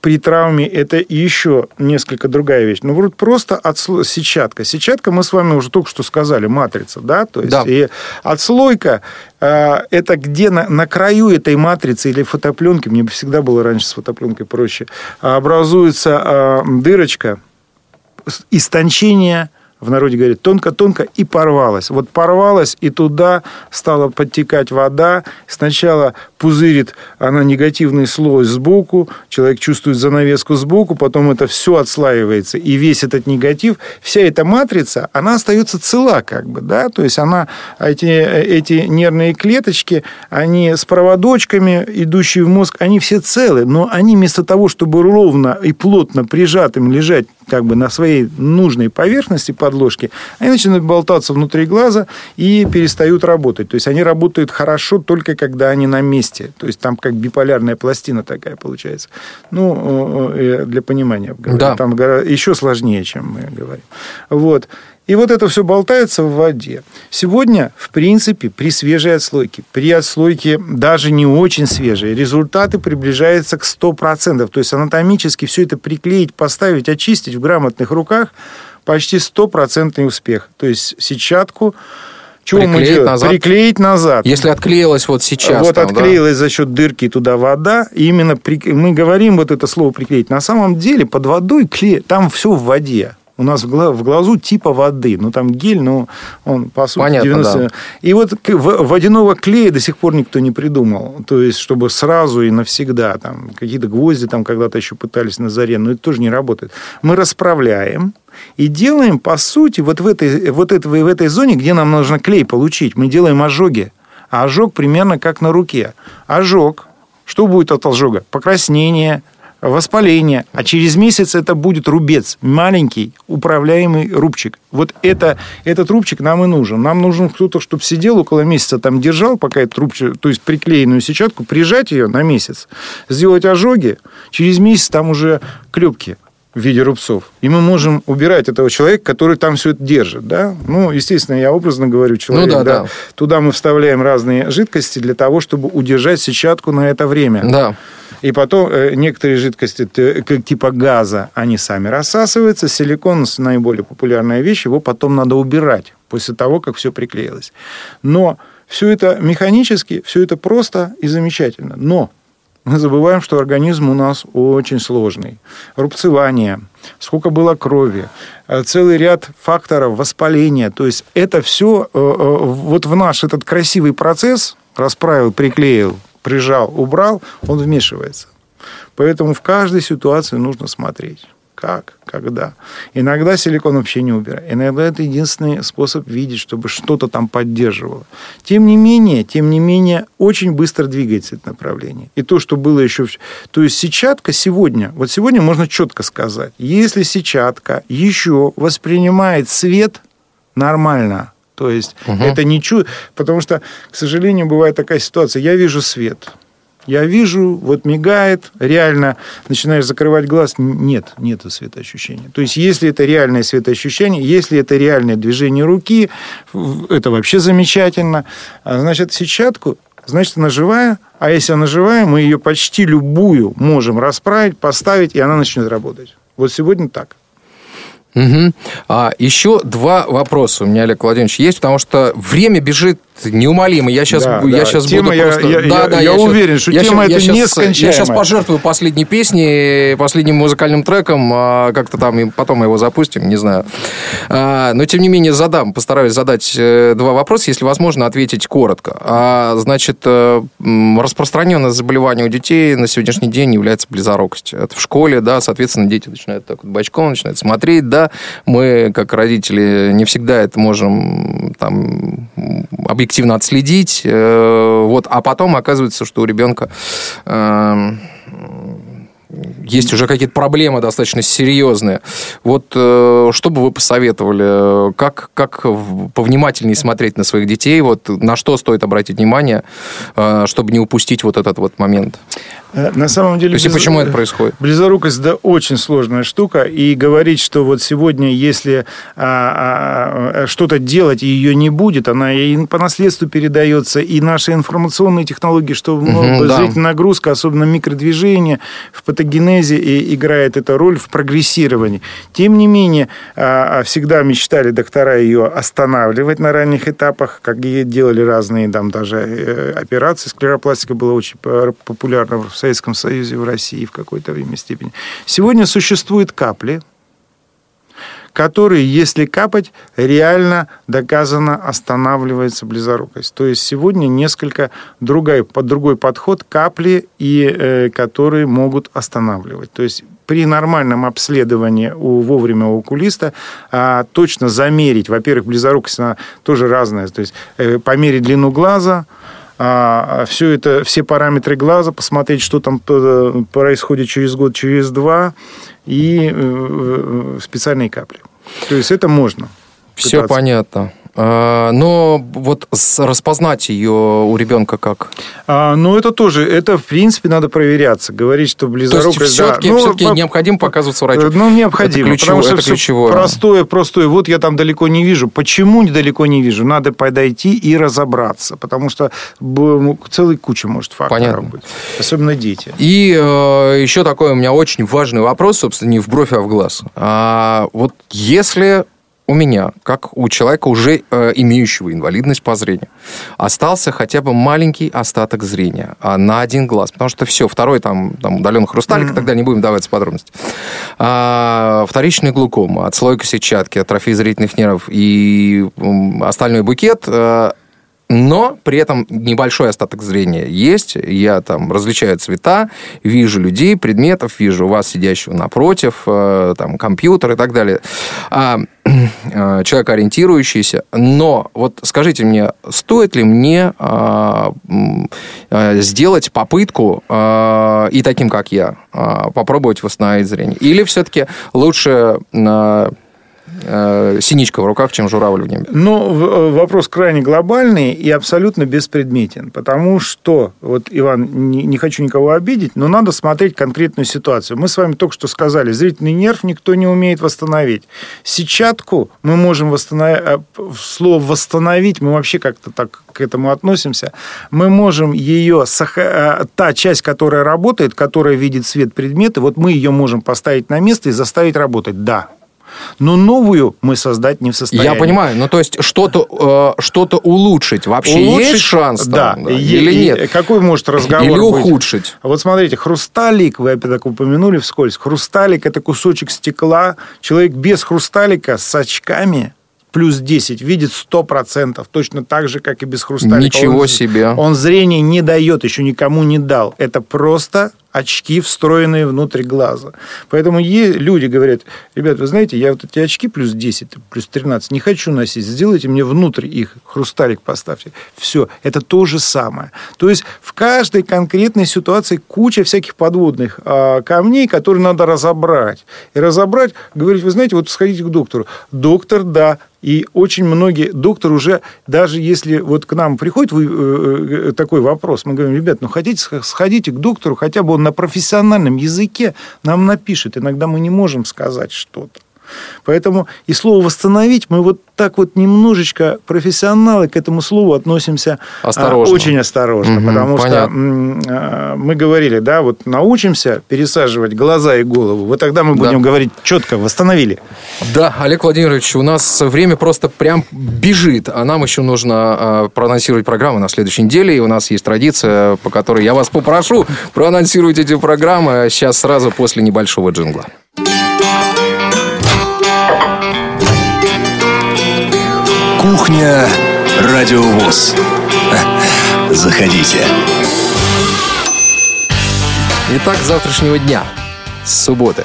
при травме это еще несколько другая вещь. Ну, вот просто отсло... сетчатка. Сетчатка, мы с вами уже только что сказали, матрица, да? То есть, да. И отслойка э, это где на, на краю этой матрицы или фотопленки, мне всегда было раньше с фотопленкой проще, образуется э, дырочка, истончение в народе говорят, тонко-тонко и порвалась. Вот порвалась, и туда стала подтекать вода. Сначала пузырит она негативный слой сбоку, человек чувствует занавеску сбоку, потом это все отслаивается, и весь этот негатив, вся эта матрица, она остается цела как бы, да, то есть она, эти, эти нервные клеточки, они с проводочками, идущие в мозг, они все целы, но они вместо того, чтобы ровно и плотно прижатым лежать как бы на своей нужной поверхности подложки, они начинают болтаться внутри глаза и перестают работать. То есть они работают хорошо только когда они на месте. То есть там как биполярная пластина такая получается. Ну, э, для понимания. Да. Там еще сложнее, чем мы говорим. Вот. И вот это все болтается в воде. Сегодня, в принципе, при свежей отслойке, при отслойке даже не очень свежей, результаты приближаются к 100%. То есть анатомически все это приклеить, поставить, очистить в грамотных руках почти стопроцентный успех. То есть сетчатку чего приклеить мы делаем? Назад. Приклеить назад. Если отклеилась вот сейчас. Вот там, отклеилась да? за счет дырки туда вода. И именно при... мы говорим вот это слово приклеить. На самом деле под водой клей, там все в воде у нас в глазу типа воды. Ну, там гель, но он, по сути, Понятно, 90... Да. И вот водяного клея до сих пор никто не придумал. То есть, чтобы сразу и навсегда. Там, какие-то гвозди там когда-то еще пытались на заре, но это тоже не работает. Мы расправляем, и делаем, по сути, вот в этой, вот это, в этой зоне, где нам нужно клей получить, мы делаем ожоги. А ожог примерно как на руке. Ожог. Что будет от ожога? Покраснение, воспаление, а через месяц это будет рубец, маленький управляемый рубчик. Вот это, этот рубчик нам и нужен. Нам нужен кто-то, чтобы сидел около месяца, там держал, пока этот рубчик, то есть приклеенную сетчатку, прижать ее на месяц, сделать ожоги, через месяц там уже клепки в виде рубцов. И мы можем убирать этого человека, который там все это держит. Да? Ну, естественно, я образно говорю, человек. Ну, да, да. Да. Туда мы вставляем разные жидкости для того, чтобы удержать сетчатку на это время. Да. И потом э, некоторые жидкости типа газа, они сами рассасываются. Силикон – наиболее популярная вещь, его потом надо убирать после того, как все приклеилось. Но все это механически, все это просто и замечательно. Но мы забываем, что организм у нас очень сложный. Рубцевание, сколько было крови, э, целый ряд факторов воспаления. То есть это все э, вот в наш этот красивый процесс расправил, приклеил, прижал, убрал, он вмешивается. Поэтому в каждой ситуации нужно смотреть. Как, когда. Иногда силикон вообще не убирает. Иногда это единственный способ видеть, чтобы что-то там поддерживало. Тем не менее, тем не менее, очень быстро двигается это направление. И то, что было еще... То есть сетчатка сегодня, вот сегодня можно четко сказать, если сетчатка еще воспринимает свет нормально, то есть угу. это не чудо, потому что, к сожалению, бывает такая ситуация. Я вижу свет, я вижу, вот мигает, реально начинаешь закрывать глаз, нет, нет светоощущения. То есть, если это реальное светоощущение, если это реальное движение руки, это вообще замечательно. А значит, сетчатку, значит, она живая, а если она живая, мы ее почти любую можем расправить, поставить, и она начнет работать. Вот сегодня так. Угу. А еще два вопроса у меня, Олег Владимирович, есть, потому что время бежит неумолимо. Я сейчас, да, я да. сейчас тема, буду просто... Я, да, я, да, я, я уверен, что я тема я это сейчас, нескончаемая. Я сейчас пожертвую последней песней, последним музыкальным треком, а, как-то там, потом мы его запустим, не знаю. А, но, тем не менее, задам, постараюсь задать э, два вопроса, если возможно, ответить коротко. А, значит, э, распространенное заболевание у детей на сегодняшний день является близорукость. Это в школе, да, соответственно, дети начинают так вот бочком, начинают смотреть, да, мы, как родители, не всегда это можем там объективно отследить, э, вот, а потом оказывается, что у ребенка э, есть уже какие-то проблемы достаточно серьезные. Вот э, что бы вы посоветовали? Как, как повнимательнее смотреть на своих детей? Вот на что стоит обратить внимание, э, чтобы не упустить вот этот вот момент? Э, на самом деле... То есть, близ... почему это происходит? Близорукость, да, очень сложная штука. И говорить, что вот сегодня, если а, а, а, что-то делать, и ее не будет, она и по наследству передается, и наши информационные технологии, что угу, ну, да. зрительная нагрузка, особенно микродвижение в патогенезе и играет эту роль в прогрессировании. Тем не менее, а, а, всегда мечтали доктора ее останавливать на ранних этапах, как делали разные там даже э, операции. Склеропластика была очень популярна в Советском Союзе, в России в какой-то время степени. Сегодня существуют капли, которые, если капать, реально доказано останавливается близорукость. То есть сегодня несколько другой, под другой подход капли, и, э, которые могут останавливать. То есть при нормальном обследовании у, вовремя у окулиста а, точно замерить, во-первых, близорукость, она тоже разная, то есть э, померить длину глаза, все это, все параметры глаза, посмотреть, что там происходит через год, через два, и э, э, специальные капли. То есть это можно. Все пытаться. понятно. А, но вот распознать ее у ребенка как? А, ну, это тоже, это, в принципе, надо проверяться. Говорить, что близорукость... То есть, все-таки, да. все-таки ну, необходимо показываться врачу? Ну, необходимо. Это ключево, потому что это ключевое. простое, простое. Вот я там далеко не вижу. Почему недалеко не вижу? Надо подойти и разобраться. Потому что целый куча может факторов Понятно. быть. Особенно дети. И э, еще такой у меня очень важный вопрос, собственно, не в бровь, а в глаз. А, вот если у меня, как у человека, уже э, имеющего инвалидность по зрению, остался хотя бы маленький остаток зрения а, на один глаз. Потому что все, второй там, там удаленный хрусталик, mm-hmm. тогда не будем давать подробности. А, вторичная глукома, отслойка сетчатки, атрофия зрительных нервов и остальной букет э, но при этом небольшой остаток зрения есть. Я там различаю цвета, вижу людей, предметов, вижу вас, сидящего напротив, э, там, компьютер и так далее. А, [clears throat] э, человек ориентирующийся. Но вот скажите мне, стоит ли мне а, сделать попытку а, и таким, как я, а, попробовать восстановить зрение? Или все-таки лучше... А, синичка в руках, чем журавль в небе? Ну, э, вопрос крайне глобальный и абсолютно беспредметен, потому что, вот, Иван, не, не хочу никого обидеть, но надо смотреть конкретную ситуацию. Мы с вами только что сказали, зрительный нерв никто не умеет восстановить. Сетчатку мы можем восстановить, э, слово «восстановить» мы вообще как-то так к этому относимся. Мы можем ее, э, та часть, которая работает, которая видит свет предметы, вот мы ее можем поставить на место и заставить работать. Да, но новую мы создать не в состоянии. Я понимаю, ну то есть что-то э, что улучшить вообще улучшить, есть шанс? Да, там, да или нет? Какой может разговор Или ухудшить? Быть? Вот смотрите, хрусталик, вы опять так упомянули вскользь, хрусталик – это кусочек стекла. Человек без хрусталика с очками плюс 10 видит 100%, точно так же, как и без хрусталика. Ничего он, себе. Он зрение не дает, еще никому не дал. Это просто очки, встроенные внутрь глаза. Поэтому люди говорят, ребят, вы знаете, я вот эти очки плюс 10, плюс 13 не хочу носить, сделайте мне внутрь их, хрусталик поставьте. Все, это то же самое. То есть в каждой конкретной ситуации куча всяких подводных а, камней, которые надо разобрать. И разобрать, говорить, вы знаете, вот сходите к доктору. Доктор, да, и очень многие, доктор уже, даже если вот к нам приходит вы, э, э, такой вопрос, мы говорим, ребят, ну хотите, сходите к доктору, хотя бы он на профессиональном языке нам напишет. Иногда мы не можем сказать что-то. Поэтому и слово «восстановить» мы вот так вот немножечко профессионалы к этому слову относимся а, осторожно. очень осторожно, угу, потому понятно. что а, мы говорили, да, вот научимся пересаживать глаза и голову, вот тогда мы будем да. говорить четко «восстановили». Да, Олег Владимирович, у нас время просто прям бежит, а нам еще нужно а, проанонсировать программы на следующей неделе, и у нас есть традиция, по которой я вас попрошу проанонсировать эти программы сейчас сразу после небольшого джингла. Кухня Радиовоз. Заходите. Итак, завтрашнего дня, с субботы.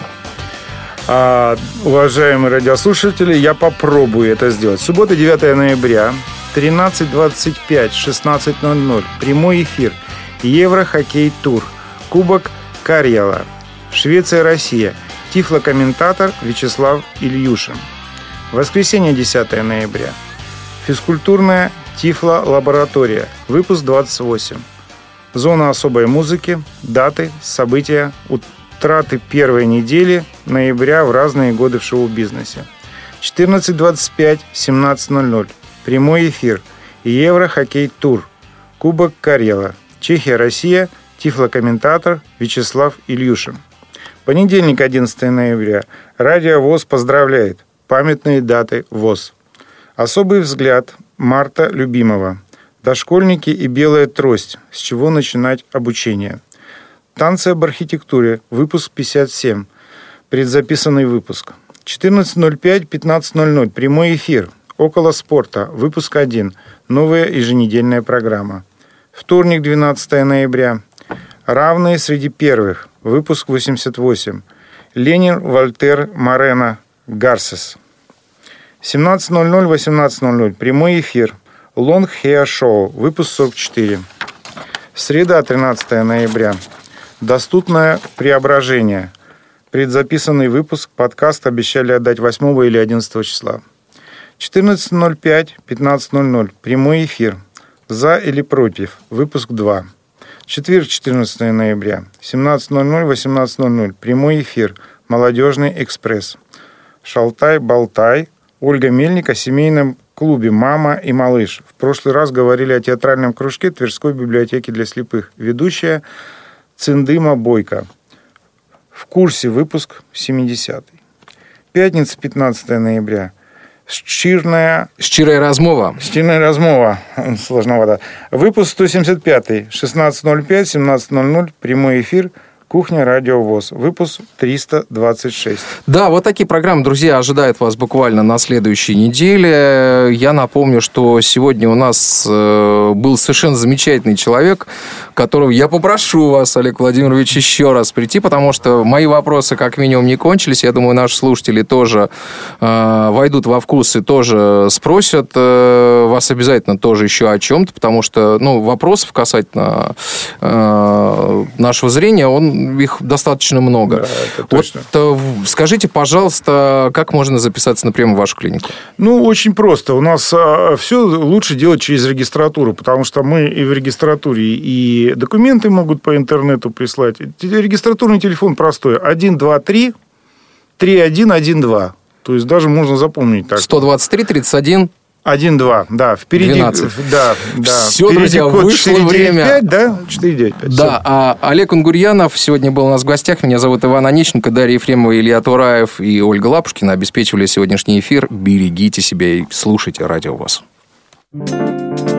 А, уважаемые радиослушатели, я попробую это сделать. Суббота, 9 ноября, 13.25, 16.00. Прямой эфир. Евро-хоккей тур. Кубок Карьяла. Швеция-Россия. Тифлокомментатор Вячеслав Ильюшин. Воскресенье, 10 ноября. Физкультурная Тифло-лаборатория. Выпуск 28. Зона особой музыки. Даты, события, утраты первой недели ноября в разные годы в шоу-бизнесе. 14.25, 17.00. Прямой эфир. Евро-хоккей-тур. Кубок Карела. Чехия-Россия. Тифлокомментатор Вячеслав Ильюшин. Понедельник, 11 ноября. Радио ВОЗ поздравляет. Памятные даты ВОЗ. Особый взгляд Марта Любимова. Дошкольники и белая трость. С чего начинать обучение? Танцы об архитектуре. Выпуск 57. Предзаписанный выпуск. 14.05, 15.00. Прямой эфир. Около спорта. Выпуск 1. Новая еженедельная программа. Вторник, 12 ноября. Равные среди первых. Выпуск 88. Ленин, Вольтер, Морено, Гарсес. 17.00, 18.00. Прямой эфир. Long Hair Show. Выпуск 44. Среда, 13 ноября. Доступное преображение. Предзаписанный выпуск. Подкаст обещали отдать 8 или 11 числа. 14.05, 15.00. Прямой эфир. За или против. Выпуск 2. Четверг, 14 ноября. 17.00, 18.00. Прямой эфир. Молодежный экспресс. Шалтай-болтай. Ольга Мельник о семейном клубе «Мама и малыш». В прошлый раз говорили о театральном кружке Тверской библиотеки для слепых. Ведущая Циндыма Бойко. В курсе выпуск 70 Пятница, 15 ноября. Щирная... Щирая размова. Щирная размова. Сложновато. Выпуск 175. 16.05, 17.00. Прямой эфир. Кухня Радио ВОЗ. Выпуск 326. Да, вот такие программы, друзья, ожидают вас буквально на следующей неделе. Я напомню, что сегодня у нас э, был совершенно замечательный человек, которого я попрошу вас, Олег Владимирович, еще раз прийти, потому что мои вопросы как минимум не кончились. Я думаю, наши слушатели тоже э, войдут во вкус и тоже спросят э, вас обязательно тоже еще о чем-то, потому что ну, вопросов касательно э, нашего зрения, он их достаточно много. Да, это точно. Вот э, скажите, пожалуйста, как можно записаться на прием в вашу клинику? Ну, очень просто. У нас а, все лучше делать через регистратуру, потому что мы и в регистратуре, и документы могут по интернету прислать. Регистратурный телефон простой. 123 3112. То есть даже можно запомнить так. 123 31 1-2, да, впереди. 12. Да, да. Все, впереди друзья, код вышло 495, время. да? 495. Да, а Олег Унгурьянов сегодня был у нас в гостях. Меня зовут Иван Онищенко, Дарья Ефремова, Илья Тураев и Ольга Лапушкина обеспечивали сегодняшний эфир. Берегите себя и слушайте радио ВОЗ. Thank you.